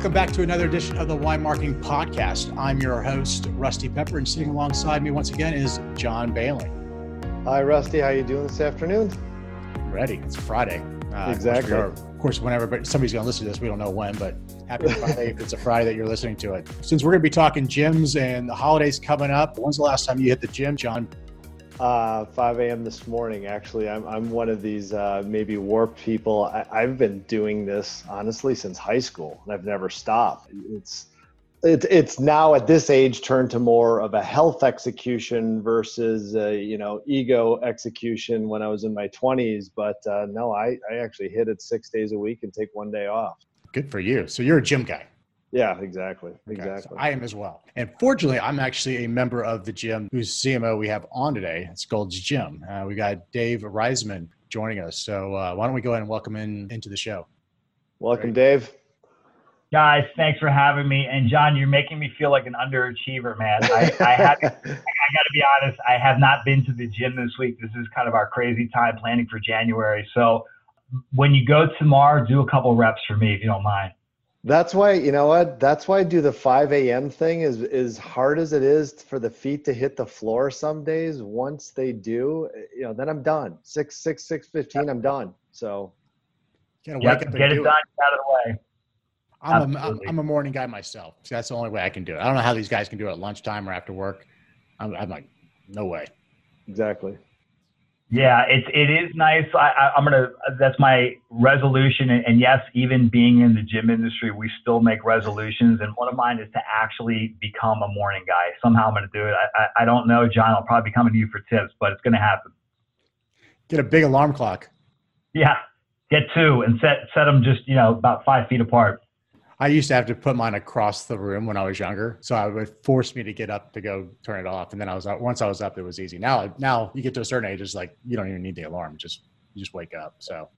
Welcome back to another edition of the Why Marketing Podcast. I'm your host, Rusty Pepper, and sitting alongside me once again is John Bailey. Hi, Rusty. How you doing this afternoon? Ready? It's Friday. Uh, exactly. Of course, of course, whenever somebody's going to listen to this, we don't know when, but happy Friday if it's a Friday that you're listening to it. Since we're going to be talking gyms and the holidays coming up, when's the last time you hit the gym, John? Uh, 5 a.m. this morning. Actually, I'm, I'm one of these uh, maybe warped people. I, I've been doing this honestly since high school, and I've never stopped. It's it's it's now at this age turned to more of a health execution versus a, you know ego execution when I was in my 20s. But uh, no, I I actually hit it six days a week and take one day off. Good for you. So you're a gym guy. Yeah, exactly. Okay, exactly. So I am as well. And fortunately, I'm actually a member of the gym whose CMO we have on today. It's Gold's Gym. Uh, we got Dave Reiseman joining us. So uh, why don't we go ahead and welcome in into the show? Welcome, Great. Dave. Guys, thanks for having me. And John, you're making me feel like an underachiever, man. I, I have, I got to be honest. I have not been to the gym this week. This is kind of our crazy time planning for January. So when you go tomorrow, do a couple reps for me if you don't mind. That's why you know what. That's why I do the 5 a.m. thing. Is as hard as it is for the feet to hit the floor some days. Once they do, you know, then I'm done. Six, six, six fifteen. I'm done. So, yep, get it done, it. out of the way. I'm a, I'm a morning guy myself. So that's the only way I can do it. I don't know how these guys can do it at lunchtime or after work. I'm, I'm like, no way. Exactly. Yeah, it's it is nice. I, am gonna. That's my resolution. And, and, yes, even being in the gym industry, we still make resolutions. And one of mine is to actually become a morning guy. Somehow I'm gonna do it. I, I, I don't know, John. I'll probably be coming to you for tips, but it's gonna happen. Get a big alarm clock. Yeah, get two and set set them just you know about five feet apart. I used to have to put mine across the room when I was younger, so I would force me to get up to go turn it off, and then I was out. Once I was up, it was easy. Now, now you get to a certain age, it's like you don't even need the alarm; just you just wake up. So,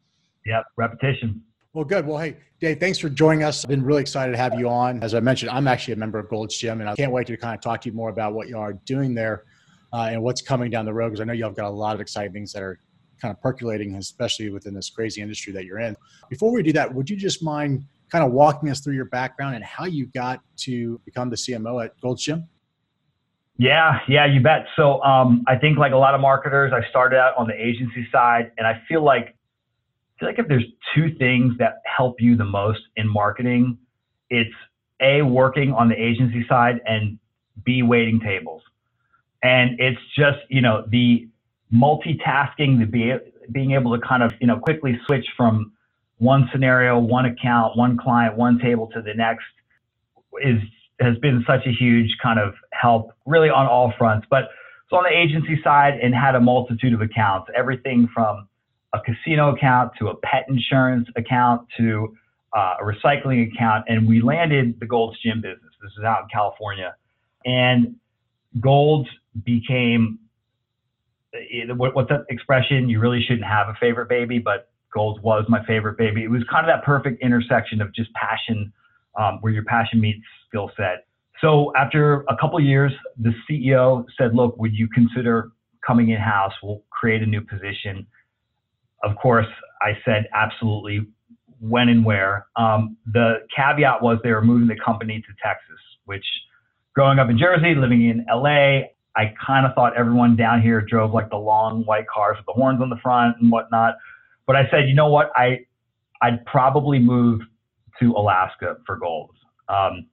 yep, repetition. Well, good. Well, hey, Dave, thanks for joining us. I've been really excited to have you on. As I mentioned, I'm actually a member of Gold's Gym, and I can't wait to kind of talk to you more about what you are doing there uh, and what's coming down the road. Because I know you've got a lot of exciting things that are kind of percolating, especially within this crazy industry that you're in. Before we do that, would you just mind kind of walking us through your background and how you got to become the CMO at Gold's Gym? Yeah, yeah, you bet. So um, I think like a lot of marketers, I started out on the agency side, and I feel like I feel like if there's two things that help you the most in marketing, it's a working on the agency side and b waiting tables. And it's just you know the multitasking, the be, being able to kind of you know quickly switch from one scenario, one account, one client, one table to the next is has been such a huge kind of help really on all fronts. But so on the agency side and had a multitude of accounts, everything from a casino account to a pet insurance account to uh, a recycling account. And we landed the Gold's Gym business. This is out in California. And Gold's became what's that expression? You really shouldn't have a favorite baby, but Gold's was my favorite baby. It was kind of that perfect intersection of just passion, um, where your passion meets skill set. So after a couple years, the CEO said, "Look, would you consider coming in house? We'll create a new position." Of course, I said absolutely. When and where? Um, the caveat was they were moving the company to Texas, which, growing up in Jersey, living in LA, I kind of thought everyone down here drove like the long white cars with the horns on the front and whatnot. But I said, you know what? I I'd probably move to Alaska for Gold's. Um,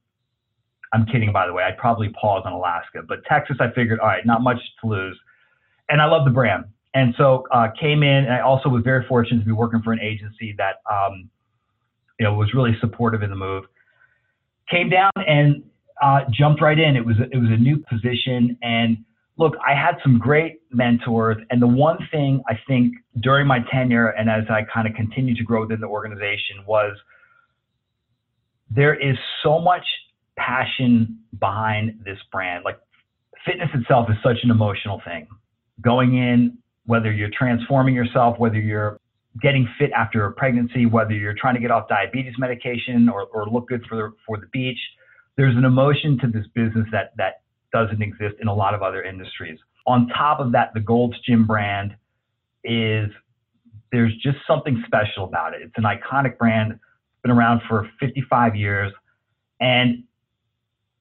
I'm kidding, by the way. I'd probably pause on Alaska, but Texas, I figured, all right, not much to lose, and I love the brand. And so uh, came in. And I also was very fortunate to be working for an agency that um, you know was really supportive in the move. Came down and uh, jumped right in. It was it was a new position, and look, I had some great mentors. And the one thing I think during my tenure and as I kind of continued to grow within the organization was there is so much passion behind this brand. Like fitness itself is such an emotional thing. Going in, whether you're transforming yourself, whether you're getting fit after a pregnancy, whether you're trying to get off diabetes medication or, or look good for the, for the beach, there's an emotion to this business that, that doesn't exist in a lot of other industries. On top of that, the Gold's Gym brand is there's just something special about it. It's an iconic brand, been around for 55 years. And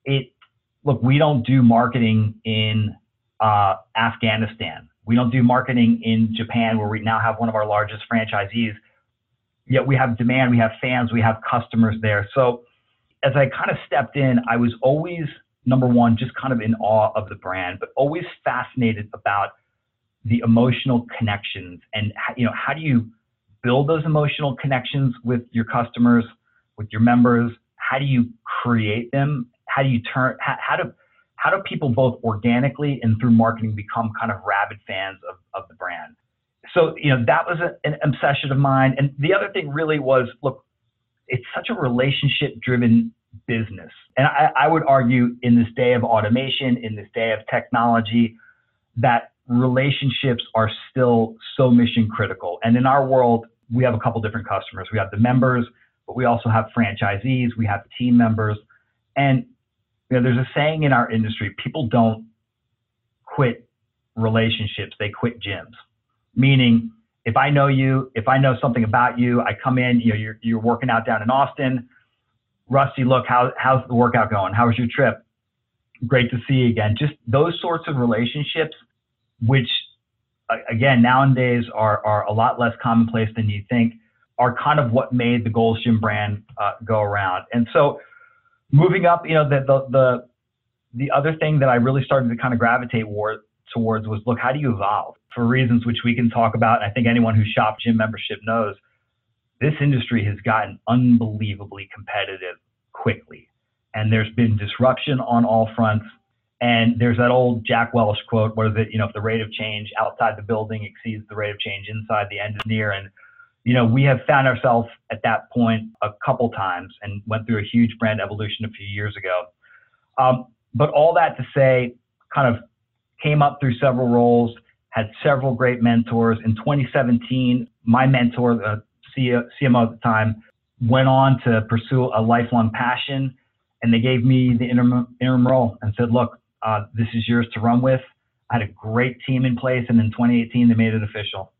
it, look, we don't do marketing in uh, Afghanistan. We don't do marketing in Japan, where we now have one of our largest franchisees. Yet we have demand, we have fans, we have customers there. So as I kind of stepped in, I was always number one, just kind of in awe of the brand, but always fascinated about the emotional connections and you know how do you build those emotional connections with your customers, with your members? How do you create them? How do you turn? How, how do how do people both organically and through marketing become kind of rabid fans of, of the brand? So you know that was a, an obsession of mine. And the other thing really was look, it's such a relationship driven business. And I, I, would argue in this day of automation, in this day of technology, that relationships are still so mission critical. And in our world, we have a couple different customers. We have the members, but we also have franchisees, we have team members. And you know, there's a saying in our industry, people don't quit relationships, they quit gyms. Meaning, if I know you, if I know something about you, I come in, you know, you're, you're working out down in Austin, Rusty, look, how, how's the workout going? How was your trip? Great to see you again. Just those sorts of relationships, which again nowadays are, are a lot less commonplace than you think, are kind of what made the Gold's Gym brand uh, go around. And so moving up, you know, the, the, the, the other thing that I really started to kind of gravitate war, towards was look, how do you evolve for reasons which we can talk about? I think anyone who shopped gym membership knows this industry has gotten unbelievably competitive quickly. And there's been disruption on all fronts. And there's that old Jack Welch quote, what is it? You know, if the rate of change outside the building exceeds the rate of change inside, the near. And, you know, we have found ourselves at that point a couple times and went through a huge brand evolution a few years ago. Um, but all that to say, kind of came up through several roles, had several great mentors. In 2017, my mentor, the CMO at the time, went on to pursue a lifelong passion, and they gave me the interim, interim role and said, "Look, uh, this is yours to run with." I had a great team in place, and in 2018, they made it official.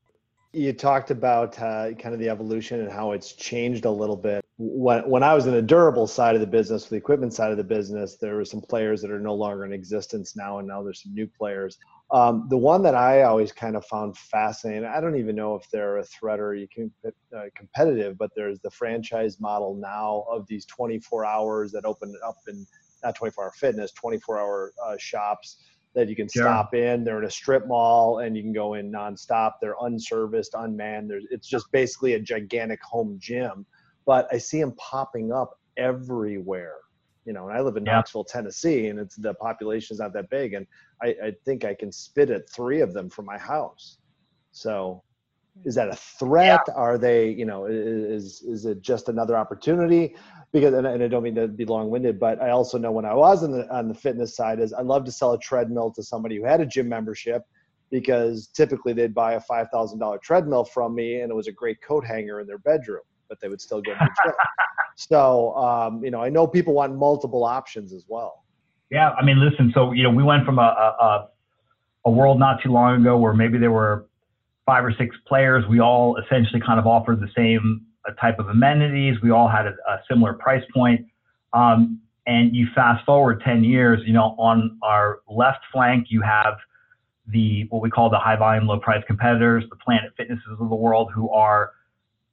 You talked about uh, kind of the evolution and how it's changed a little bit. When, when I was in the durable side of the business, the equipment side of the business, there were some players that are no longer in existence now, and now there's some new players. Um, the one that I always kind of found fascinating, I don't even know if they're a threat or you can uh, competitive, but there's the franchise model now of these 24 hours that open up in not 24 hour fitness, 24 hour uh, shops that you can sure. stop in. They're in a strip mall and you can go in nonstop. They're unserviced, unmanned. There's, it's just basically a gigantic home gym. But I see them popping up everywhere. You know, and I live in yeah. Knoxville, Tennessee, and it's the population is not that big, and I, I think I can spit at three of them from my house. So, is that a threat? Yeah. Are they, you know, is is it just another opportunity? because and, I don't mean to be long winded, but I also know when I was on the on the fitness side is I love to sell a treadmill to somebody who had a gym membership because typically they'd buy a five thousand dollar treadmill from me and it was a great coat hanger in their bedroom, but they would still go to the gym. so um, you know, I know people want multiple options as well. Yeah, I mean, listen. So you know, we went from a, a, a world not too long ago where maybe there were five or six players. We all essentially kind of offered the same type of amenities. We all had a, a similar price point. Um, and you fast forward 10 years, you know, on our left flank, you have the what we call the high volume, low price competitors, the Planet Fitnesses of the world, who are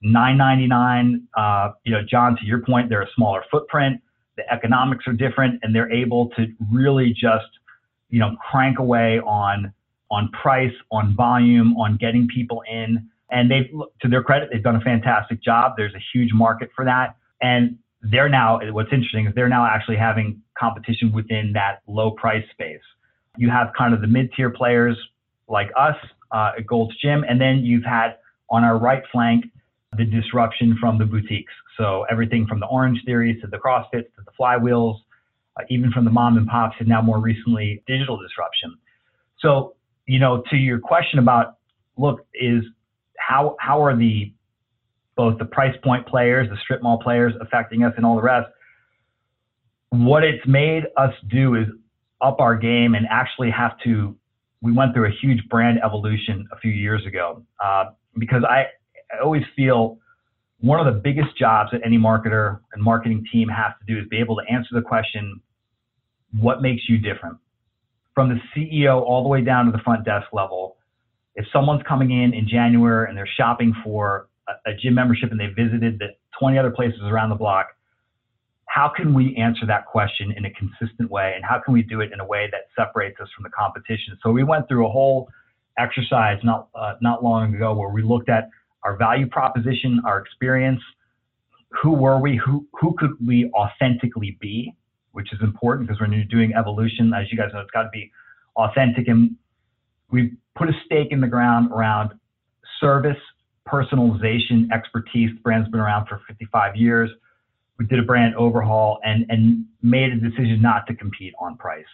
9.99. Uh, you know, John, to your point, they're a smaller footprint. The economics are different, and they're able to really just, you know, crank away on on price, on volume, on getting people in. And they've, to their credit, they've done a fantastic job. There's a huge market for that. And they're now, what's interesting is they're now actually having competition within that low price space. You have kind of the mid tier players like us uh, at Gold's Gym. And then you've had on our right flank the disruption from the boutiques. So everything from the Orange Theories to the CrossFits to the Flywheels, uh, even from the mom and pops, and now more recently digital disruption. So, you know, to your question about, look, is how how are the both the price point players, the strip mall players affecting us, and all the rest? What it's made us do is up our game and actually have to. We went through a huge brand evolution a few years ago uh, because I, I always feel one of the biggest jobs that any marketer and marketing team has to do is be able to answer the question, what makes you different? From the CEO all the way down to the front desk level, if someone's coming in in January and they're shopping for a, a gym membership and they visited the 20 other places around the block, how can we answer that question in a consistent way and how can we do it in a way that separates us from the competition so we went through a whole exercise not uh, not long ago where we looked at our value proposition our experience who were we who who could we authentically be which is important because when you're doing evolution as you guys know it's got to be authentic and we put a stake in the ground around service personalization expertise the brand's been around for 55 years we did a brand overhaul and, and made a decision not to compete on price.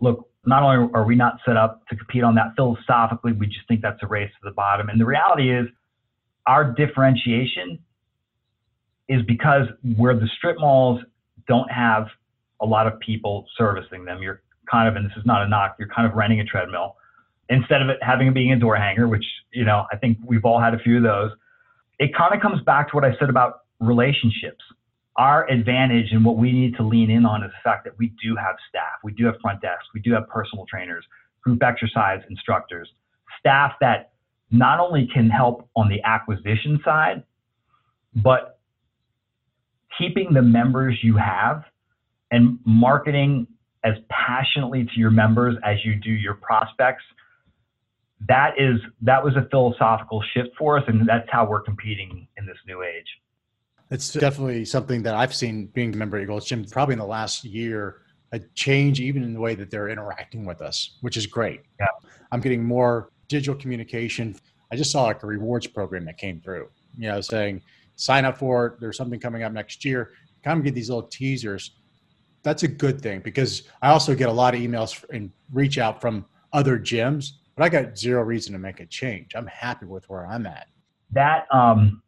Look, not only are we not set up to compete on that philosophically, we just think that's a race to the bottom. And the reality is, our differentiation is because where the strip malls don't have a lot of people servicing them, you're kind of, and this is not a knock, you're kind of renting a treadmill. Instead of it having it being a door hanger, which, you know, I think we've all had a few of those. It kind of comes back to what I said about relationships. Our advantage and what we need to lean in on is the fact that we do have staff, we do have front desks, we do have personal trainers, group exercise instructors, staff that not only can help on the acquisition side, but keeping the members you have and marketing as passionately to your members as you do your prospects that is that was a philosophical shift for us and that's how we're competing in this new age it's definitely something that I've seen being a member of Gold's Gym probably in the last year, a change even in the way that they're interacting with us, which is great. Yeah. I'm getting more digital communication. I just saw like a rewards program that came through, you know, saying sign up for it. There's something coming up next year. Of get these little teasers. That's a good thing because I also get a lot of emails and reach out from other gyms, but I got zero reason to make a change. I'm happy with where I'm at. That um,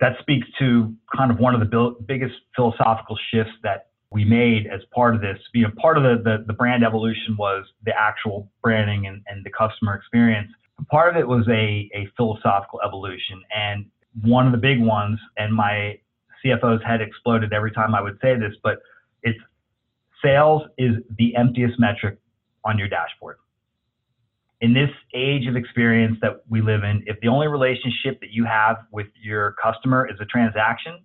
that speaks to kind of one of the biggest philosophical shifts that we made as part of this. You know, part of the, the, the brand evolution was the actual branding and, and the customer experience. Part of it was a, a philosophical evolution. And one of the big ones, and my CFO's head exploded every time I would say this, but it's sales is the emptiest metric on your dashboard in this age of experience that we live in, if the only relationship that you have with your customer is a transaction,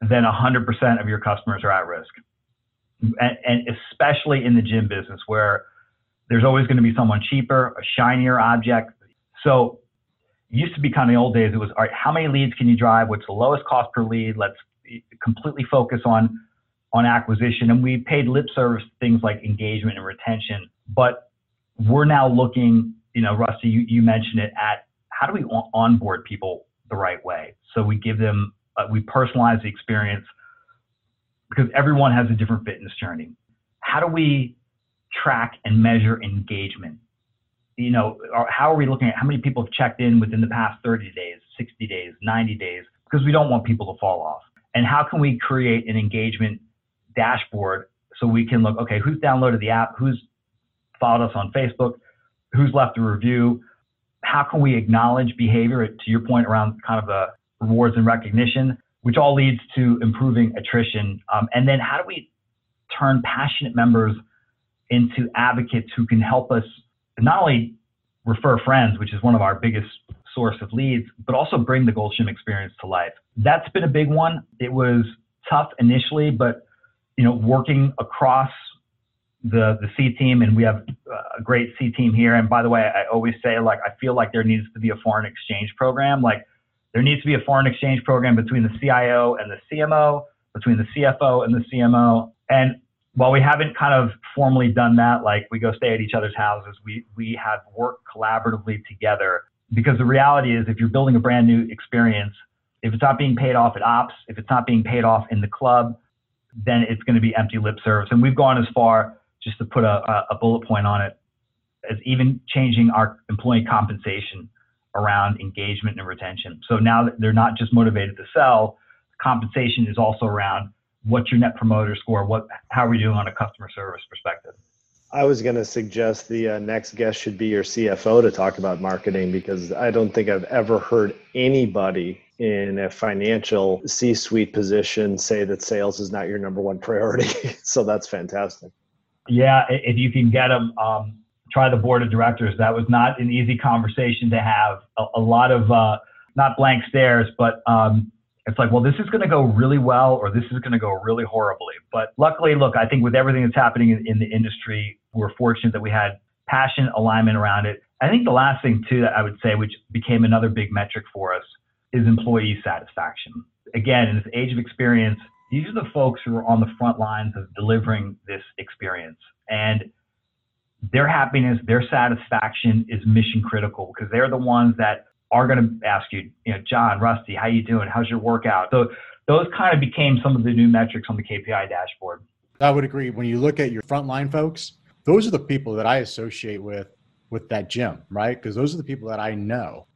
then 100% of your customers are at risk. And, and especially in the gym business where there's always going to be someone cheaper, a shinier object. So used to be kind of the old days. It was, all right, how many leads can you drive? What's the lowest cost per lead? Let's completely focus on, on acquisition. And we paid lip service things like engagement and retention. But we're now looking, you know, Rusty, you, you mentioned it at how do we onboard people the right way? So we give them, uh, we personalize the experience because everyone has a different fitness journey. How do we track and measure engagement? You know, how are we looking at how many people have checked in within the past 30 days, 60 days, 90 days? Because we don't want people to fall off. And how can we create an engagement dashboard so we can look, okay, who's downloaded the app, who's followed us on Facebook, who's left a review, how can we acknowledge behavior to your point around kind of the rewards and recognition, which all leads to improving attrition. Um, and then how do we turn passionate members into advocates who can help us not only refer friends, which is one of our biggest source of leads, but also bring the Gold's Gym experience to life. That's been a big one. It was tough initially, but you know, working across the the C team, and we have a great C team here. And by the way, I always say like I feel like there needs to be a foreign exchange program. Like there needs to be a foreign exchange program between the CIO and the CMO, between the CFO and the CMO. And while we haven't kind of formally done that, like we go stay at each other's houses, we we have worked collaboratively together. Because the reality is, if you're building a brand new experience, if it's not being paid off at ops, if it's not being paid off in the club, then it's going to be empty lip service. And we've gone as far just to put a, a bullet point on it, as even changing our employee compensation around engagement and retention. So now that they're not just motivated to sell, compensation is also around what's your net promoter score, what how are we doing on a customer service perspective. I was going to suggest the uh, next guest should be your CFO to talk about marketing because I don't think I've ever heard anybody in a financial C suite position say that sales is not your number one priority. so that's fantastic. Yeah, if you can get them, um, try the board of directors. That was not an easy conversation to have. A, a lot of uh, not blank stares, but um, it's like, well, this is going to go really well or this is going to go really horribly. But luckily, look, I think with everything that's happening in, in the industry, we're fortunate that we had passion, alignment around it. I think the last thing, too, that I would say, which became another big metric for us, is employee satisfaction. Again, in this age of experience, these are the folks who are on the front lines of delivering this experience. And their happiness, their satisfaction is mission critical because they're the ones that are going to ask you, you know, John, Rusty, how you doing? How's your workout? So those kind of became some of the new metrics on the KPI dashboard. I would agree. When you look at your frontline folks, those are the people that I associate with with that gym, right? Because those are the people that I know.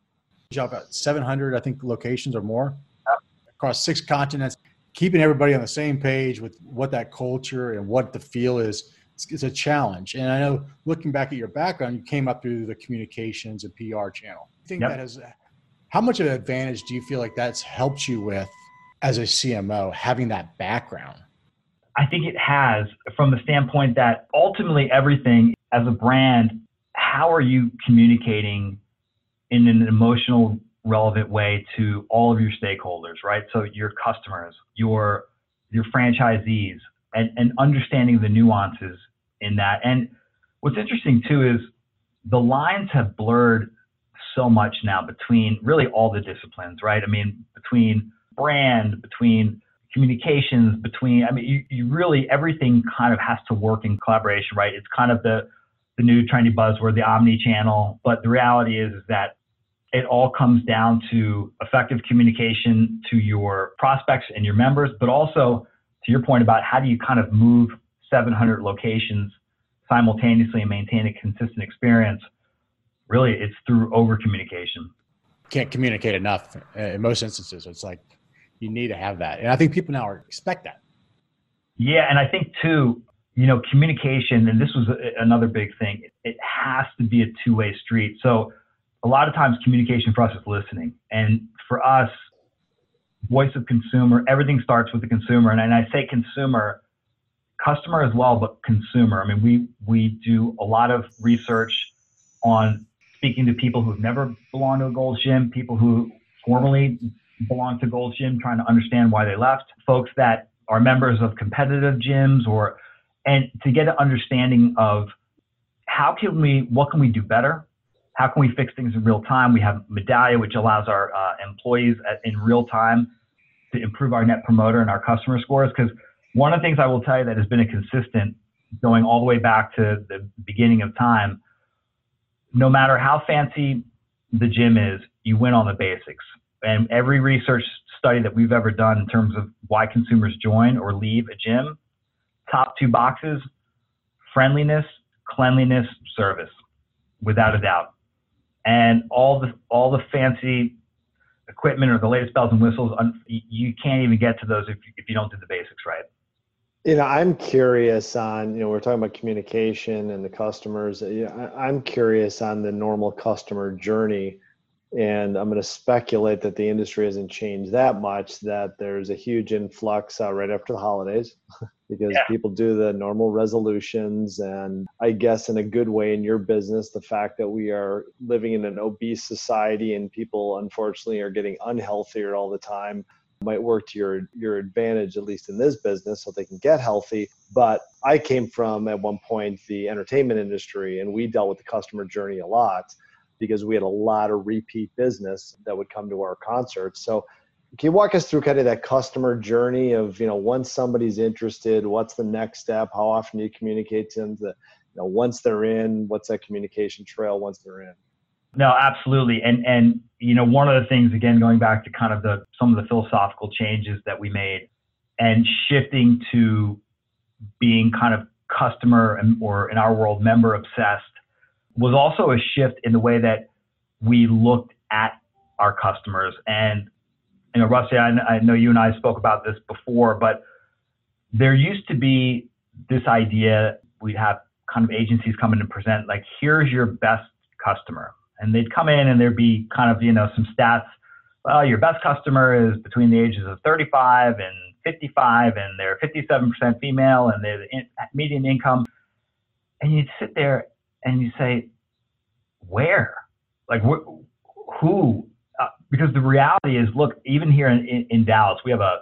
You've got 700, I think, locations or more across six continents. Keeping everybody on the same page with what that culture and what the feel is it's, a challenge. And I know looking back at your background, you came up through the communications and PR channel. I think yep. that has, how much of an advantage do you feel like that's helped you with as a CMO, having that background? I think it has from the standpoint that ultimately everything as a brand, how are you communicating in an emotional, relevant way to all of your stakeholders, right? So your customers, your your franchisees, and, and understanding the nuances in that. And what's interesting too is the lines have blurred so much now between really all the disciplines, right? I mean, between brand, between communications, between, I mean, you, you really, everything kind of has to work in collaboration, right? It's kind of the, the new trendy buzzword, the omni channel. But the reality is, is that it all comes down to effective communication to your prospects and your members, but also to your point about how do you kind of move 700 locations simultaneously and maintain a consistent experience, really it's through over communication. Can't communicate enough uh, in most instances. It's like you need to have that. And I think people now are, expect that. Yeah. And I think too, you know, communication, and this was a, another big thing, it has to be a two way street. So a lot of times communication for us is listening. And for us, voice of consumer. Everything starts with the consumer, and, and I say consumer, customer as well, but consumer. I mean, we we do a lot of research on speaking to people who've never belonged to a Gold's Gym, people who formerly belonged to Gold's Gym, trying to understand why they left, folks that are members of competitive gyms, or and to get an understanding of how can we, what can we do better? How can we fix things in real time? We have Medallia, which allows our uh, employees at, in real time to improve our net promoter and our customer scores. Because one of the things I will tell you that has been a consistent going all the way back to the beginning of time, no matter how fancy the gym is, you win on the basics. And every research study that we've ever done in terms of why consumers join or leave a gym, top two boxes, friendliness, cleanliness, service, without a doubt and all the all the fancy equipment or the latest bells and whistles, you can't even get to those if if you don't do the basics right. You know, I'm curious on, you know, we're talking about communication and the customers. I'm curious on the normal customer journey. And I'm going to speculate that the industry hasn't changed that much, that there's a huge influx uh, right after the holidays. because yeah. people do the normal resolutions and i guess in a good way in your business the fact that we are living in an obese society and people unfortunately are getting unhealthier all the time might work to your your advantage at least in this business so they can get healthy but i came from at one point the entertainment industry and we dealt with the customer journey a lot because we had a lot of repeat business that would come to our concerts. So can you walk us through kind of that customer journey of you know once somebody's interested what's the next step? How often do you communicate to them to, you know once they're in what's that communication trail once they're in? No absolutely. And and you know one of the things again going back to kind of the some of the philosophical changes that we made and shifting to being kind of customer or in our world member obsessed was also a shift in the way that we looked at our customers and you know, Rusty, I, I know you and I spoke about this before, but there used to be this idea we'd have kind of agencies come in and present like, here's your best customer. And they'd come in and there'd be kind of, you know, some stats well, your best customer is between the ages of 35 and 55, and they're 57% female, and they're the median income. And you'd sit there and you say, where? Like, wh- who? Uh, because the reality is, look, even here in, in, in Dallas, we have a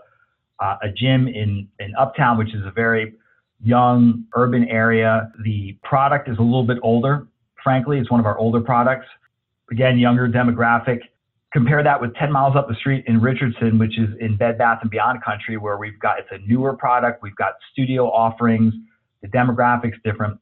uh, a gym in in Uptown, which is a very young urban area. The product is a little bit older. Frankly, it's one of our older products. Again, younger demographic. Compare that with 10 miles up the street in Richardson, which is in Bed Bath and Beyond country, where we've got it's a newer product. We've got studio offerings. The demographics different.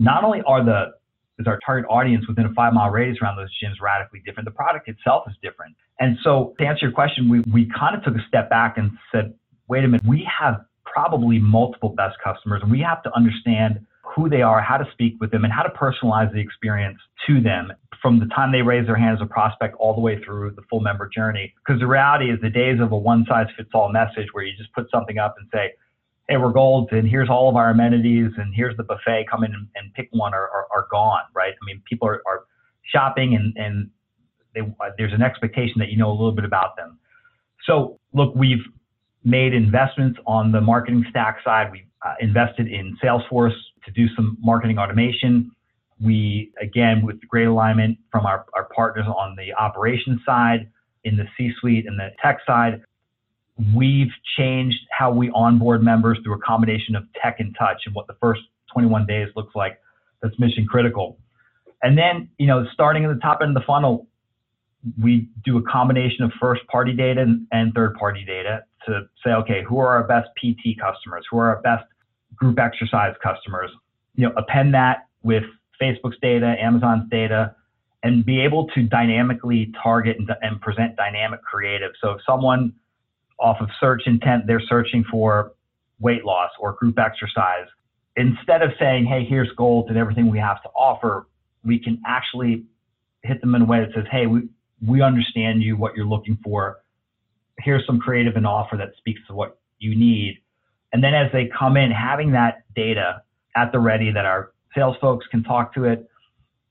Not only are the is our target audience within a five mile radius around those gyms radically different. The product itself is different. And so to answer your question, we, we kind of took a step back and said, wait a minute, we have probably multiple best customers and we have to understand who they are, how to speak with them, and how to personalize the experience to them from the time they raise their hand as a prospect all the way through the full member journey. Because the reality is the days of a one size fits all message where you just put something up and say, hey, we're gold, and here's all of our amenities, and here's the buffet, come in and, and pick one, are, are, are, gone, right? I mean, people are, are shopping, and, and they, uh, there's an expectation that you know a little bit about them. So, look, we've made investments on the marketing stack side. We uh, invested in Salesforce to do some marketing automation. We, again, with great alignment from our, our partners on the operations side, in the C suite and the tech side, we've changed how we onboard members through a combination of tech and touch and what the first 21 days looks like that's mission critical. And then, you know, starting at the top end of the funnel, we do a combination of first party data and, third party data to say, okay, who are our best PT customers? Who are our best group exercise customers? You know, append that with Facebook's data, Amazon's data, and be able to dynamically target and, and present dynamic creative. So if someone off of search intent, they're searching for weight loss or group exercise. Instead of saying, hey, here's Gold's and everything we have to offer, we can actually hit them in a way that says, hey, we, we understand you, what you're looking for. Here's some creative and offer that speaks to what you need. And then as they come in, having that data at the ready that our sales folks can talk to it,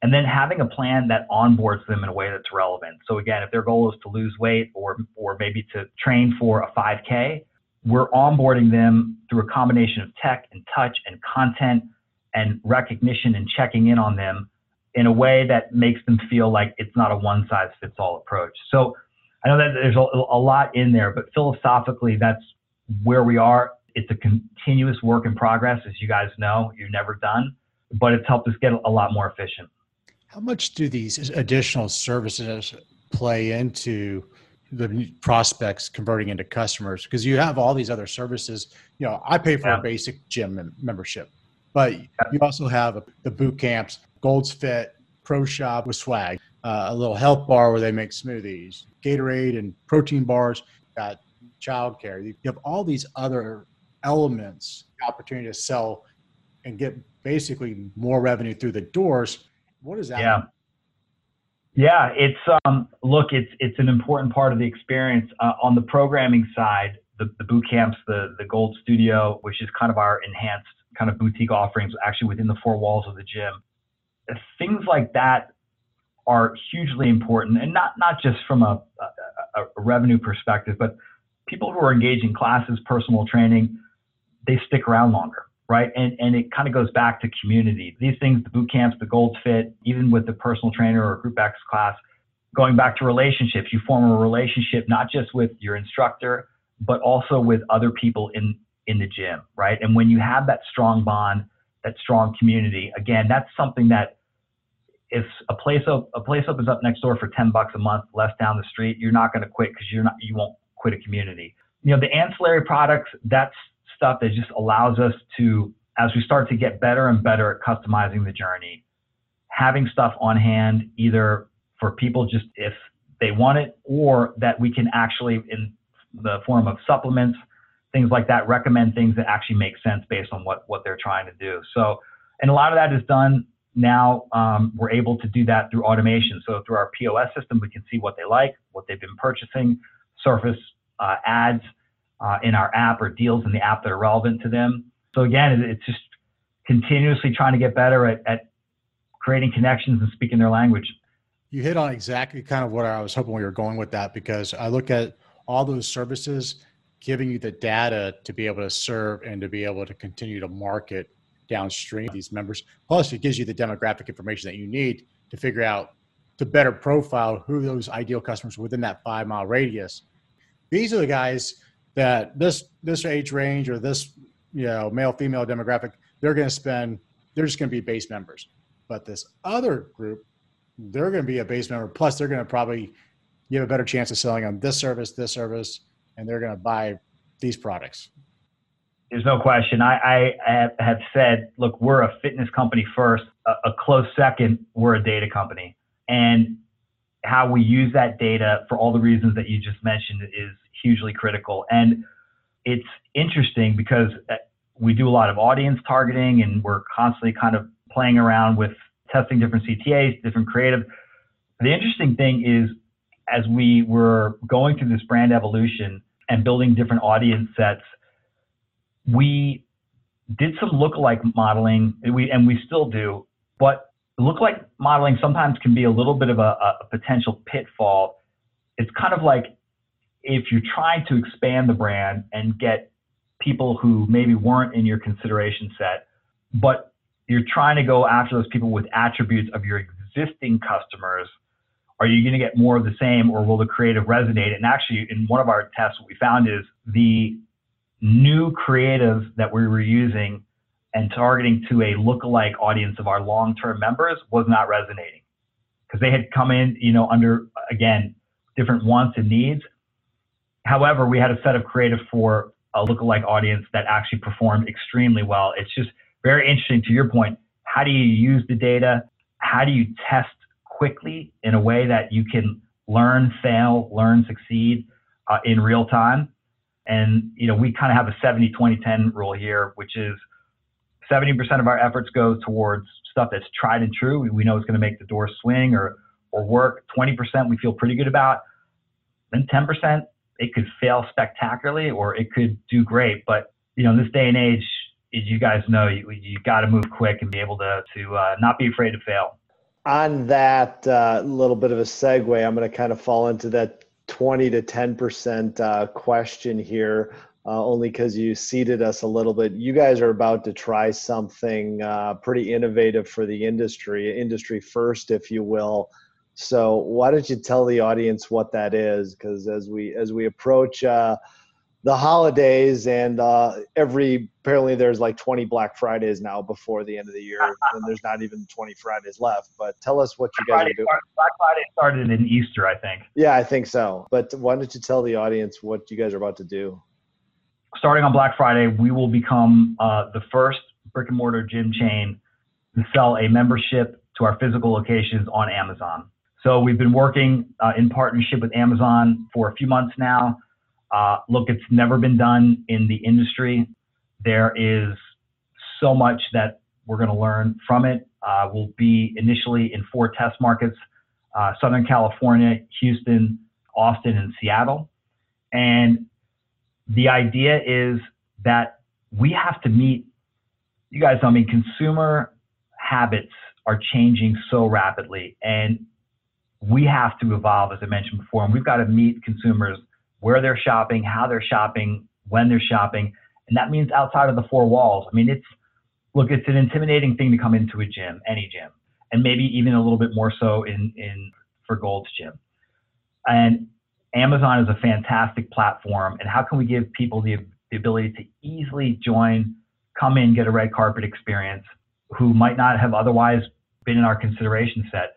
and then having a plan that onboards them in a way that's relevant. So again, if their goal is to lose weight or or maybe to train for a 5K, we're onboarding them through a combination of tech and touch and content and recognition and checking in on them in a way that makes them feel like it's not a one size fits all approach. So I know that there's a, a lot in there, but philosophically, that's where we are. It's a continuous work in progress, as you guys know. You're never done, but it's helped us get a lot more efficient. How much do these additional services play into the prospects converting into customers? Because you have all these other services. You know, I pay for yeah. a basic gym membership, but you also have the boot camps, Gold's Fit, Pro Shop with swag, uh, a little health bar where they make smoothies, Gatorade and protein bars, got childcare. You have all these other elements, the opportunity to sell and get basically more revenue through the doors what is that? Yeah. Yeah, it's um, look, it's it's an important part of the experience uh, on the programming side. The, the boot camps, the the Gold Studio, which is kind of our enhanced kind of boutique offerings, actually within the four walls of the gym. Things like that are hugely important, and not not just from a, a, a revenue perspective, but people who are engaging classes, personal training, they stick around longer right? And and it kind of goes back to community. These things, the boot camps, the Gold Fit, even with the personal trainer or group X class, going back to relationships. You form a relationship not just with your instructor, but also with other people in in the gym, right? And when you have that strong bond, that strong community, again, that's something that if a place op- a place opens up next door for 10 bucks a month less down the street, you're not going to quit because you're not you won't quit a community. You know, the ancillary products, that's stuff that just allows us to, as we start to get better and better at customizing the journey, having stuff on hand either for people just if they want it or that we can actually, in the form of supplements, things like that, recommend things that actually make sense based on what, what they're trying to do. So, and a lot of that is done now. Um, we're able to do that through automation. So through our POS system, we can see what they like, what they've been purchasing, surface uh, ads uh, in our app or deals in the app that are relevant to them. So again, it's just continuously trying to get better at, at creating connections and speaking their language. You hit on exactly kind of what I was hoping we were going with that because I look at all those services giving you the data to be able to serve and to be able to continue to market downstream these members. Plus, it gives you the demographic information that you need to figure out to better profile who those ideal customers within that five mile radius. These are the guys that this this age range or this you know male female demographic they're going to spend they're just going to be base members. But this other group they're going to be a base member. Plus, they're going to probably you have a better chance of selling them this service, this service, and they're going to buy these products. There's no question. I, I have said, look, we're a fitness company first. A, a close second, we're a data company, and how we use that data for all the reasons that you just mentioned is hugely critical. And it's interesting because uh, we do a lot of audience targeting, and we're constantly kind of playing around with testing different CTAs, different creative. The interesting thing is, as we were going through this brand evolution and building different audience sets, we did some lookalike modeling, and we and we still do, but lookalike modeling sometimes can be a little bit of a, a potential pitfall. It's kind of like if you're trying to expand the brand and get people who maybe weren't in your consideration set, but you're trying to go after those people with attributes of your existing customers. Are you going to get more of the same or will the creative resonate? And actually, in one of our tests, what we found is the new creative that we were using and targeting to a lookalike audience of our long-term members was not resonating because they had come in, you know, under again different wants and needs. However, we had a set of creative for a lookalike audience that actually performed extremely well. It's just very interesting to your point. How do you use the data? How do you test quickly in a way that you can learn, fail, learn, succeed uh, in real time? And you know, we kind of have a 70 20 10 rule here, which is 70% of our efforts go towards stuff that's tried and true. We, we know it's going to make the door swing or or work. 20% we feel pretty good about. Then 10% it could fail spectacularly or it could do great. But you know, in this day and age, you guys know you, you got to move quick and be able to to uh, not be afraid to fail. On that uh, little bit of a segue, I'm going to kind of fall into that 20 to 10 percent uh, question here, uh, only because you seeded us a little bit. You guys are about to try something uh, pretty innovative for the industry, industry first, if you will. So why don't you tell the audience what that is? Because as we as we approach uh, the holidays and uh, every apparently there's like 20 black fridays now before the end of the year and there's not even 20 fridays left but tell us what you guys friday are doing black friday started in easter i think. Yeah i think so but why don't you tell the audience what you guys are about to do? Starting on black friday we will become uh, the first brick and mortar gym chain to sell a membership to our physical locations on amazon so we've been working uh, in partnership with amazon for a few months now uh, look, it's never been done in the industry. There is so much that we're going to learn from it. Uh, we'll be initially in four test markets uh, Southern California, Houston, Austin, and Seattle. And the idea is that we have to meet, you guys I mean, consumer habits are changing so rapidly. And we have to evolve, as I mentioned before, and we've got to meet consumers where they're shopping, how they're shopping, when they're shopping. And that means outside of the four walls. I mean, it's, look, it's an intimidating thing to come into a gym, any gym, and maybe even a little bit more so in, in for Gold's Gym. And Amazon is a fantastic platform. And how can we give people the, the ability to easily join, come in, get a red carpet experience who might not have otherwise been in our consideration set?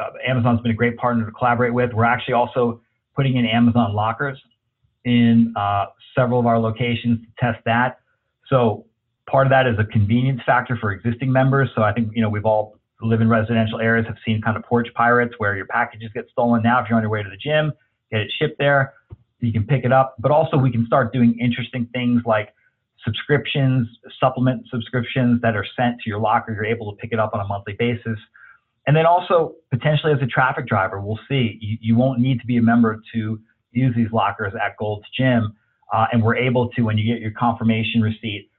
Uh, Amazon's been a great partner to collaborate with. We're actually also putting in Amazon lockers in uh, several of our locations to test that. So part of that is a convenience factor for existing members. So I think you know we've all live in residential areas have seen kind of porch pirates where your packages get stolen. Now if you're on your way to the gym, get it shipped there, you can pick it up. But also we can start doing interesting things like subscriptions, supplement subscriptions that are sent to your locker. You're able to pick it up on a monthly basis. And then also potentially as a traffic driver, we'll see. You, you won't need to be a member to use these lockers at Gold's Gym. Uh, and we're able to, when you get your confirmation receipt,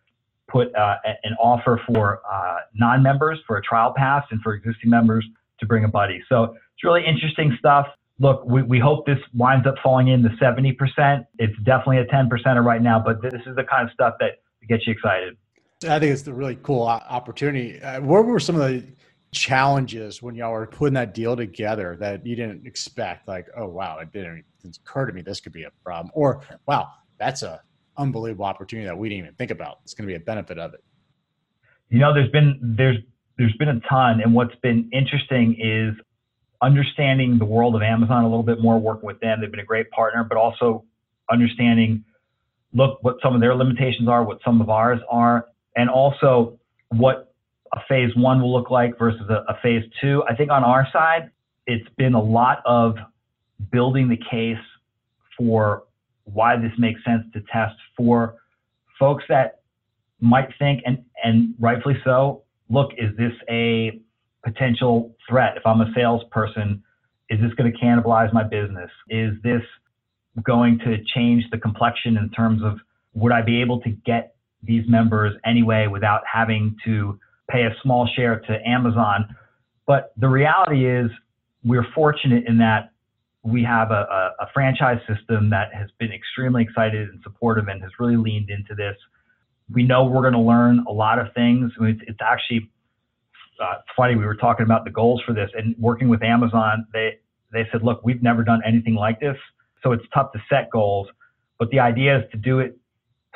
put uh, an offer for uh, non-members for a trial pass, and for existing members, to bring a buddy. So it's really interesting stuff. Look, we, we hope this winds up falling in the 70%. It's definitely a 10% right now, but this is the kind of stuff that gets you excited. I think it's a really cool opportunity. Uh, what were some of the challenges when y'all were putting that deal together that you didn't expect? Like, oh wow, it didn't, occur to me this could be a problem, or wow, that's a unbelievable opportunity that we didn't even think about. It's going to be a benefit of it. You know, there's been there's there's been a ton, and what's been interesting is understanding the world of Amazon a little bit more, working with them. They've been a great partner, but also understanding, look, what some of their limitations are, what some of ours are, and also what a phase one will look like versus a, a phase two. I think on our side, it's been a lot of building the case for why this makes sense to test for folks that might think, and, and rightfully so, look, is this a potential threat? If I'm a salesperson, is this going to cannibalize my business? Is this going to change the complexion in terms of would I be able to get these members anyway without having to pay a small share to Amazon? But the reality is, we're fortunate in that we have a, a, a, franchise system that has been extremely excited and supportive and has really leaned into this. We know we're going to learn a lot of things. I mean, it's, it's, actually uh, funny. We were talking about the goals for this and working with Amazon. They they said, look, we've never done anything like this, so it's tough to set goals. But the idea is to do it,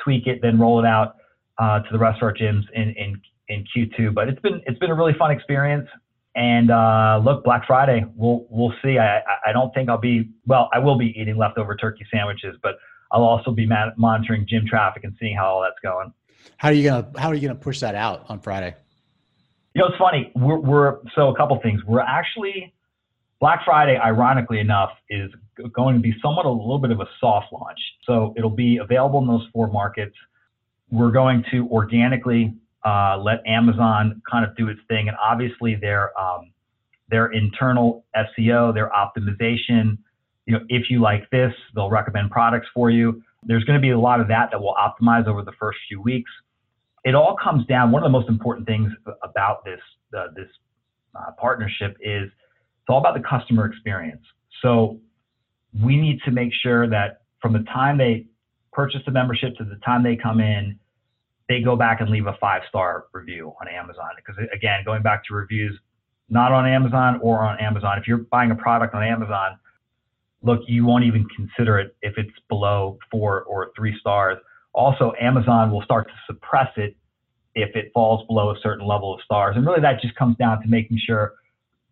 tweak it, then roll it out uh, to the rest of our gyms in, in in Q2. But it's been it's been a really fun experience. And uh, look, Black Friday, we'll we'll see. I I don't think I'll be well. I will be eating leftover turkey sandwiches, but I'll also be monitoring gym traffic and seeing how all that's going. How are you gonna How are you gonna push that out on Friday? You know, it's funny. We're, we're so a couple things. We're actually Black Friday, ironically enough, is going to be somewhat a little bit of a soft launch. So it'll be available in those four markets. We're going to organically uh, let Amazon kind of do its thing, and obviously their um, their internal SEO, their optimization. You know, if you like this, they'll recommend products for you. There's going to be a lot of that that will optimize over the first few weeks. It all comes down. One of the most important things about this uh, this uh, partnership is it's all about the customer experience. So we need to make sure that from the time they purchase the membership to the time they come in, they go back and leave a five star review on Amazon. Because again, going back to reviews, not on Amazon or on Amazon, if you're buying a product on Amazon, look, you won't even consider it if it's below four or three stars. Also, Amazon will start to suppress it if it falls below a certain level of stars. And really, that just comes down to making sure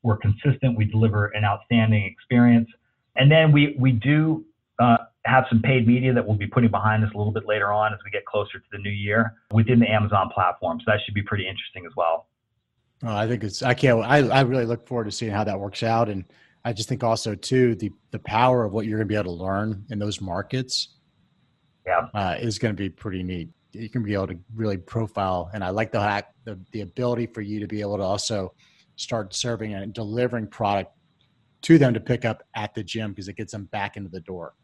we're consistent, we deliver an outstanding experience. And then we, we do uh, have some paid media that we'll be putting behind this a little bit later on as we get closer to the new year within the Amazon platform. So that should be pretty interesting as well. Oh, I think it's I can't I, I really look forward to seeing how that works out. And I just think also too the the power of what you're gonna be able to learn in those markets yeah. Uh, is gonna be pretty neat. You can be able to really profile and I like the hack the, the ability for you to be able to also start serving and delivering product to them to pick up at the gym because it gets them back into the door.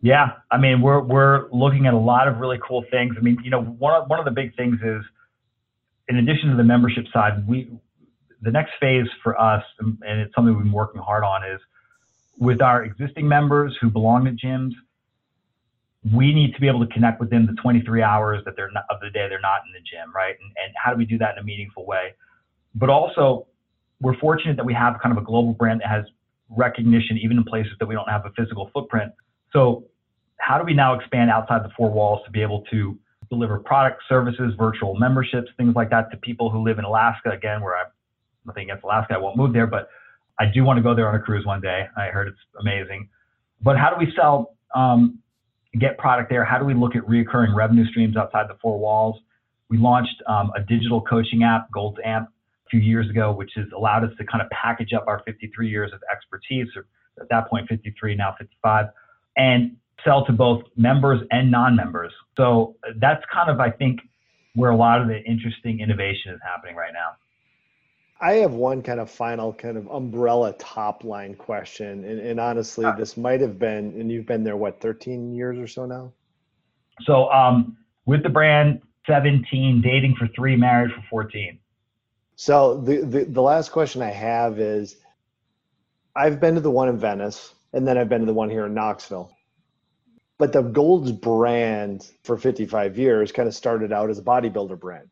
Yeah, I mean, we're we're looking at a lot of really cool things. I mean, you know, one of, one of the big things is, in addition to the membership side, we the next phase for us, and it's something we've been working hard on, is with our existing members who belong to gyms. We need to be able to connect with them the 23 hours that they're not, of the day they're not in the gym, right? And, and how do we do that in a meaningful way? But also, we're fortunate that we have kind of a global brand that has recognition even in places that we don't have a physical footprint so, how do we now expand outside the four walls to be able to deliver product, services, virtual memberships, things like that to people who live in Alaska? Again, where I'm nothing against Alaska, I won't move there, but I do want to go there on a cruise one day. I heard it's amazing. But how do we sell, um, get product there? How do we look at reoccurring revenue streams outside the four walls? We launched um, a digital coaching app, Gold's Amp, a few years ago, which has allowed us to kind of package up our 53 years of expertise, or at that point 53, now 55 and sell to both members and non-members. So that's kind of, I think, where a lot of the interesting innovation is happening right now. I have one kind of final kind of umbrella top line question. And, and honestly, this might have been, and you've been there, what, 13 years or so now? So um, with the brand, 17, dating for three, married for 14. So the, the the last question I have is, I've been to the one in Venice, and then I've been to the one here in Knoxville. But the Gold's brand for 55 years kind of started out as a bodybuilder brand.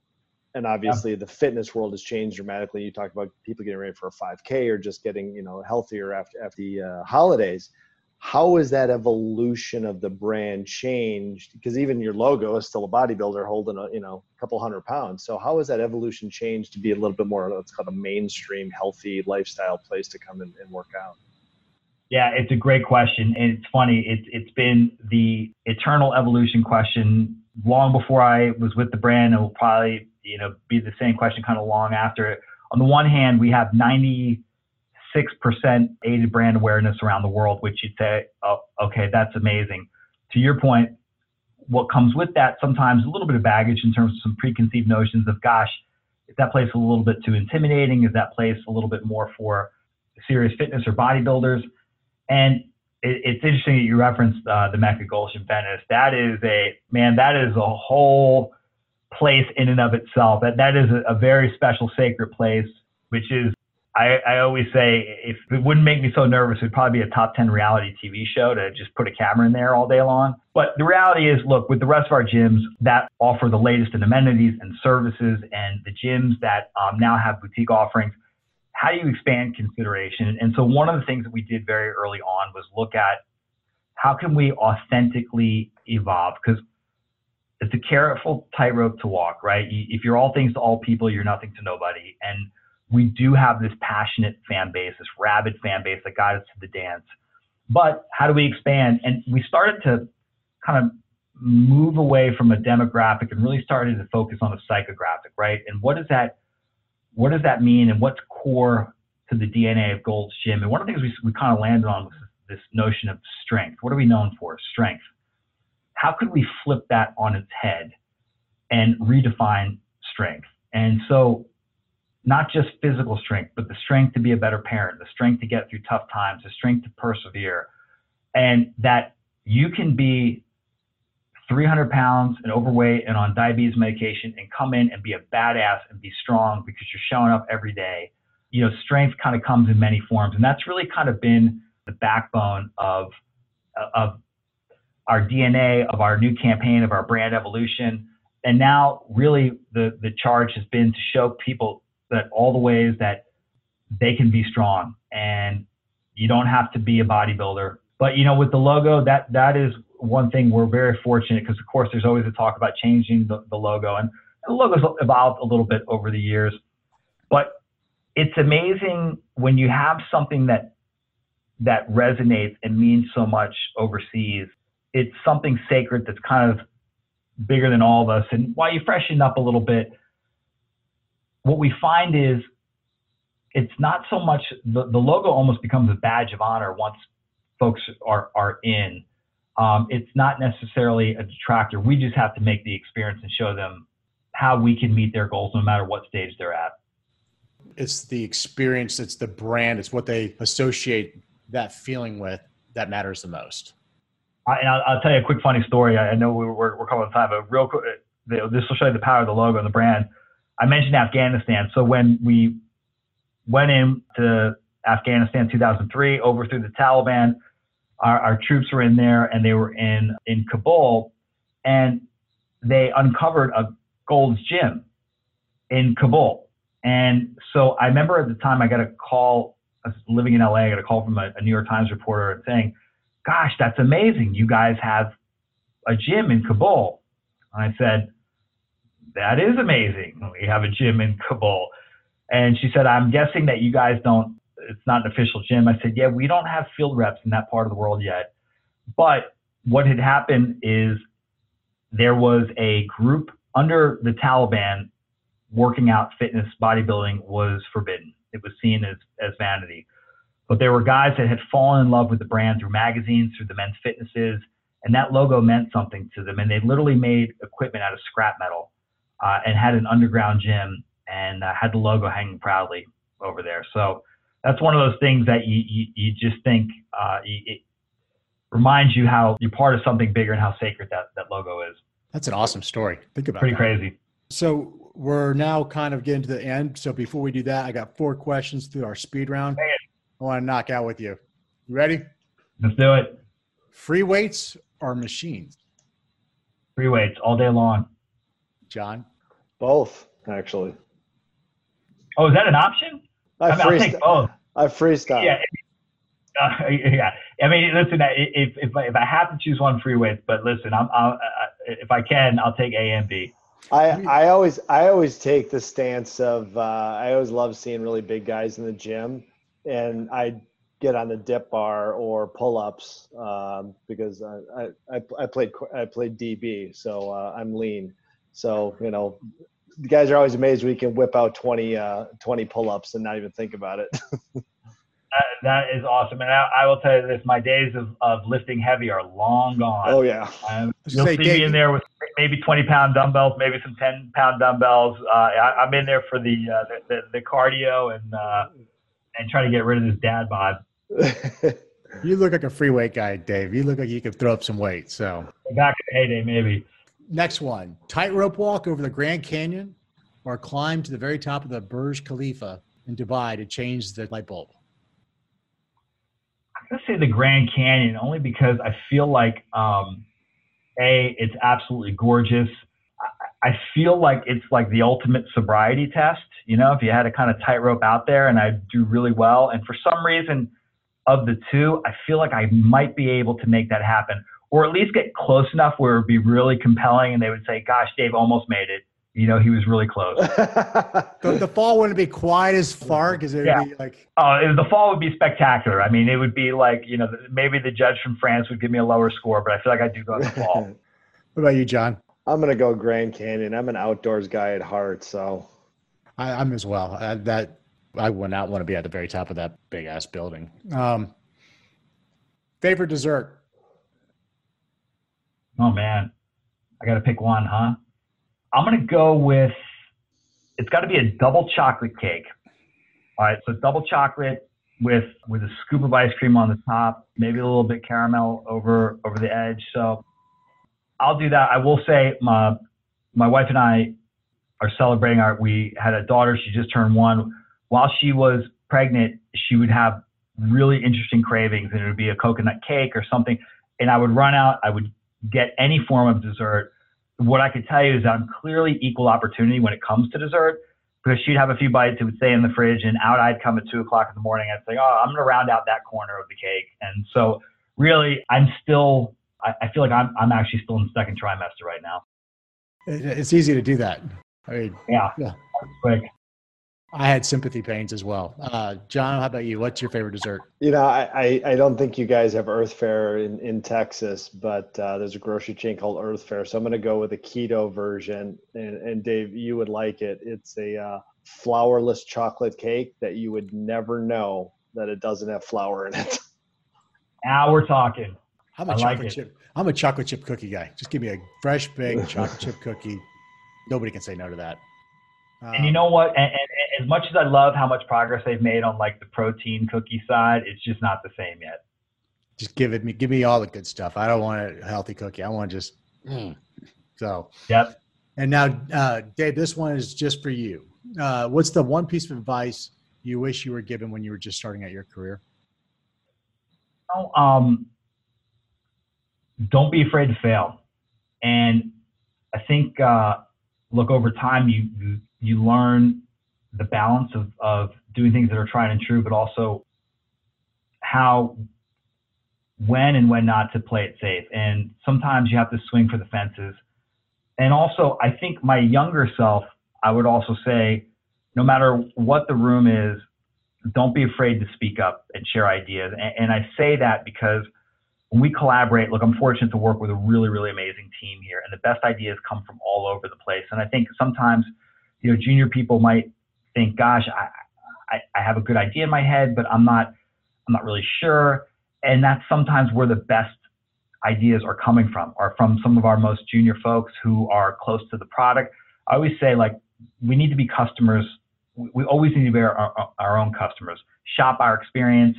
And obviously yeah. the fitness world has changed dramatically. You talked about people getting ready for a 5K or just getting, you know, healthier after, after the uh, holidays. How has that evolution of the brand changed? Because even your logo is still a bodybuilder holding a, you know, a couple hundred pounds. So how has that evolution changed to be a little bit more, let's call it a mainstream, healthy lifestyle place to come and, and work out? Yeah, it's a great question. And it's funny, it's it's been the eternal evolution question long before I was with the brand and will probably, you know, be the same question kind of long after it. On the one hand, we have 96% aided brand awareness around the world, which you'd say, oh, okay, that's amazing. To your point, what comes with that sometimes a little bit of baggage in terms of some preconceived notions of, gosh, is that place a little bit too intimidating? Is that place a little bit more for serious fitness or bodybuilders? And it, it's interesting that you referenced uh, the Mecca Gold's in Venice. That is a man. That is a whole place in and of itself. That that is a, a very special, sacred place, which is. I, I always say if it wouldn't make me so nervous, it'd probably be a top 10 reality TV show to just put a camera in there all day long. But the reality is, look, with the rest of our gyms that offer the latest in amenities and services and the gyms that um, now have boutique offerings, how do you expand consideration? And so one of the things that we did very early on was look at how can we authentically evolve? Because it's a careful tightrope to walk, right? If you're all things to all people, you're nothing to nobody. And we do have this passionate fan base, this rabid fan base that got us to the dance. But how do we expand? And we started to kind of move away from a demographic and really started to focus on a psychographic, right? And what does that what does that mean and what's core to the DNA of Gold's Gym? And one of the things we, we kind of landed on was this notion of strength. What are we known for? Strength. How could we flip that on its head and redefine strength? And so, not just physical strength, but the strength to be a better parent, the strength to get through tough times, the strength to persevere, and that you can be 300 pounds and overweight and on diabetes medication and come in and be a badass and be strong because you're showing up every day. You know, strength kind of comes in many forms. And that's really kind of been the backbone of, of our DNA, of our new campaign, of our brand evolution. And now really the, the charge has been to show people that all the ways that they can be strong and you don't have to be a bodybuilder. But you know, with the logo, that that is one thing we're very fortunate because, of course, there's always a talk about changing the, the logo, and the logo's evolved a little bit over the years. But it's amazing when you have something that that resonates and means so much overseas. It's something sacred that's kind of bigger than all of us. And while you freshen up a little bit, what we find is it's not so much the, the logo almost becomes a badge of honor once folks are are in um, it's not necessarily a detractor. We just have to make the experience and show them how we can meet their goals no matter what stage they're at. It's the experience, it's the brand, it's what they associate that feeling with that matters the most. I, and I'll, I'll, tell you a quick funny story. I know we're, we're, we're time, but real quick, this will show you the power of the logo and the brand. I mentioned Afghanistan. So when we went into Afghanistan 2003, overthrew the Taliban, our, our troops were in there and they were in, in Kabul and they uncovered a Gold's Gym in Kabul. And so I remember at the time I got a call, living in LA, I got a call from a, a New York Times reporter saying, Gosh, that's amazing. You guys have a gym in Kabul. And I said, That is amazing. We have a gym in Kabul. And she said, I'm guessing that you guys don't it's not an official gym. I said, yeah, we don't have field reps in that part of the world yet. But what had happened is there was a group under the Taliban working out fitness bodybuilding was forbidden. It was seen as, as vanity. But there were guys that had fallen in love with the brand through magazines, through the men's fitnesses, and that logo meant something to them. And they literally made equipment out of scrap metal uh, and had an underground gym and uh, had the logo hanging proudly over there. So that's one of those things that you you, you just think uh, it reminds you how you're part of something bigger and how sacred that that logo is. That's an awesome story. Think about it. pretty that. crazy. So we're now kind of getting to the end. So before we do that, I got four questions through our speed round. I want to knock out with you. You ready? Let's do it. Free weights or machines? Free weights all day long. John? Both, actually. Oh, is that an option? I, I mean, I'll take both. I freestyle. Yeah. Uh, yeah. I mean, listen, if, if, I, if I have to choose one free weight, but listen, I'm, I'll, if I can, I'll take A and B. I, I always I always take the stance of uh, I always love seeing really big guys in the gym, and I get on the dip bar or pull ups um, because I, I I played I played DB, so uh, I'm lean. So you know, the guys are always amazed we can whip out 20, uh, 20 pull ups and not even think about it. that, that is awesome, and I, I, will tell you this: my days of, of lifting heavy are long gone. Oh yeah, um, you'll see me in there with maybe twenty pound dumbbells, maybe some ten pound dumbbells. Uh, I, am in there for the, uh, the, the, the cardio and uh, and try to get rid of this dad bod. you look like a free weight guy, Dave. You look like you could throw up some weight. So back in the heyday, maybe. Next one: tightrope walk over the Grand Canyon, or climb to the very top of the Burj Khalifa in Dubai to change the light bulb. I'm gonna say the Grand Canyon only because I feel like um, a it's absolutely gorgeous. I, I feel like it's like the ultimate sobriety test. You know, if you had a kind of tightrope out there, and I do really well, and for some reason of the two, I feel like I might be able to make that happen, or at least get close enough where it would be really compelling, and they would say, "Gosh, Dave almost made it." you know, he was really close. the, the, fall wouldn't be quite as far because it would yeah. be like. Oh, the fall would be spectacular. I mean, it would be like you know maybe the judge from France would give me a lower score, but I feel like I do go the fall. what about you, John? I'm gonna go Grand Canyon. I'm an outdoors guy at heart, so. I, am as well. I, that I would not want to be at the very top of that big ass building. Um, favorite dessert? Oh man, I got to pick one, huh? I'm going to go with it's got to be a double chocolate cake. All right, so double chocolate with with a scoop of ice cream on the top, maybe a little bit caramel over over the edge. So I'll do that. I will say my my wife and I are celebrating our we had a daughter, she just turned 1. While she was pregnant, she would have really interesting cravings and it would be a coconut cake or something and I would run out, I would get any form of dessert what I could tell you is I'm clearly equal opportunity when it comes to dessert because she'd have a few bites, it would stay in the fridge, and out I'd come at two o'clock in the morning. I'd say, oh, I'm going to round out that corner of the cake. And so, really, I'm still, I, I feel like I'm, I'm actually still in the second trimester right now. It's easy to do that. I mean, yeah, yeah. quick. I had sympathy pains as well. Uh, John, how about you? What's your favorite dessert? You know, I, I, I don't think you guys have Earth Fare in, in Texas, but uh, there's a grocery chain called Earth Fare. So I'm going to go with the keto version. And, and Dave, you would like it. It's a uh, flourless chocolate cake that you would never know that it doesn't have flour in it. Now we're talking. I'm a I chocolate like chip. I'm a chocolate chip cookie guy. Just give me a fresh baked chocolate chip cookie. Nobody can say no to that. and you um, know what? And, and, as much as I love how much progress they've made on like the protein cookie side, it's just not the same yet. Just give it me, give me all the good stuff. I don't want a healthy cookie. I want just mm. so. Yep. And now, uh, Dave, this one is just for you. Uh, what's the one piece of advice you wish you were given when you were just starting out your career? Oh, um, don't be afraid to fail. And I think, uh, look, over time, you you learn the balance of, of doing things that are tried and true, but also how, when and when not to play it safe. And sometimes you have to swing for the fences. And also, I think my younger self, I would also say, no matter what the room is, don't be afraid to speak up and share ideas. And, and I say that because when we collaborate, look, I'm fortunate to work with a really, really amazing team here, and the best ideas come from all over the place. And I think sometimes, you know, junior people might think, gosh, I, I, I have a good idea in my head, but I'm not, I'm not really sure. And that's sometimes where the best ideas are coming from, are from some of our most junior folks who are close to the product. I always say, like, we need to be customers. We always need to be our, our, own customers. Shop our experience,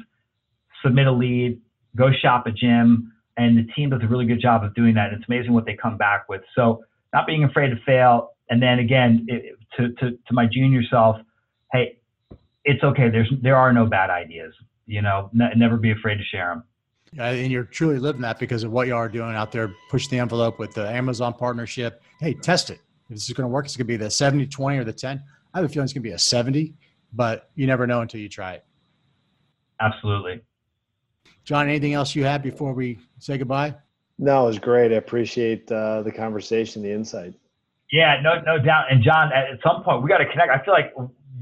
submit a lead, go shop a gym, and the team does a really good job of doing that. It's amazing what they come back with. So, not being afraid to fail, And then again, it, to, to, to my junior self, hey, it's okay. There's there are no bad ideas. You know, n- never be afraid to share them. Uh, and you're truly living that because of what you are doing out there. Push the envelope with the Amazon partnership. Hey, test it. If this is going to work, it's going to be the 70, 20, or the 10. I have a feeling it's going to be a 70, but you never know until you try it. Absolutely. John, anything else you had before we say goodbye? No, it was great. I appreciate uh, the conversation, the insight. Yeah, no, no doubt. And John, at some point, we got to connect. I feel like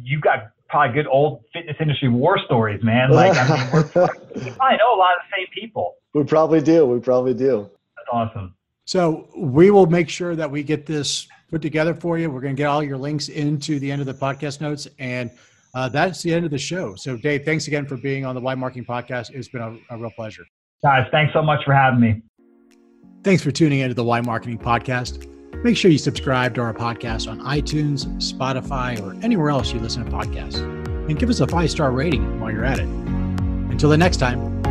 you got probably good old fitness industry war stories, man. Like, I mean, we're, know a lot of the same people. We probably do. We probably do. That's awesome. So we will make sure that we get this put together for you. We're going to get all your links into the end of the podcast notes, and uh, that's the end of the show. So, Dave, thanks again for being on the Why Marketing Podcast. It's been a, a real pleasure. Guys, thanks so much for having me. Thanks for tuning into the Why Marketing Podcast. Make sure you subscribe to our podcast on iTunes, Spotify, or anywhere else you listen to podcasts. And give us a five star rating while you're at it. Until the next time,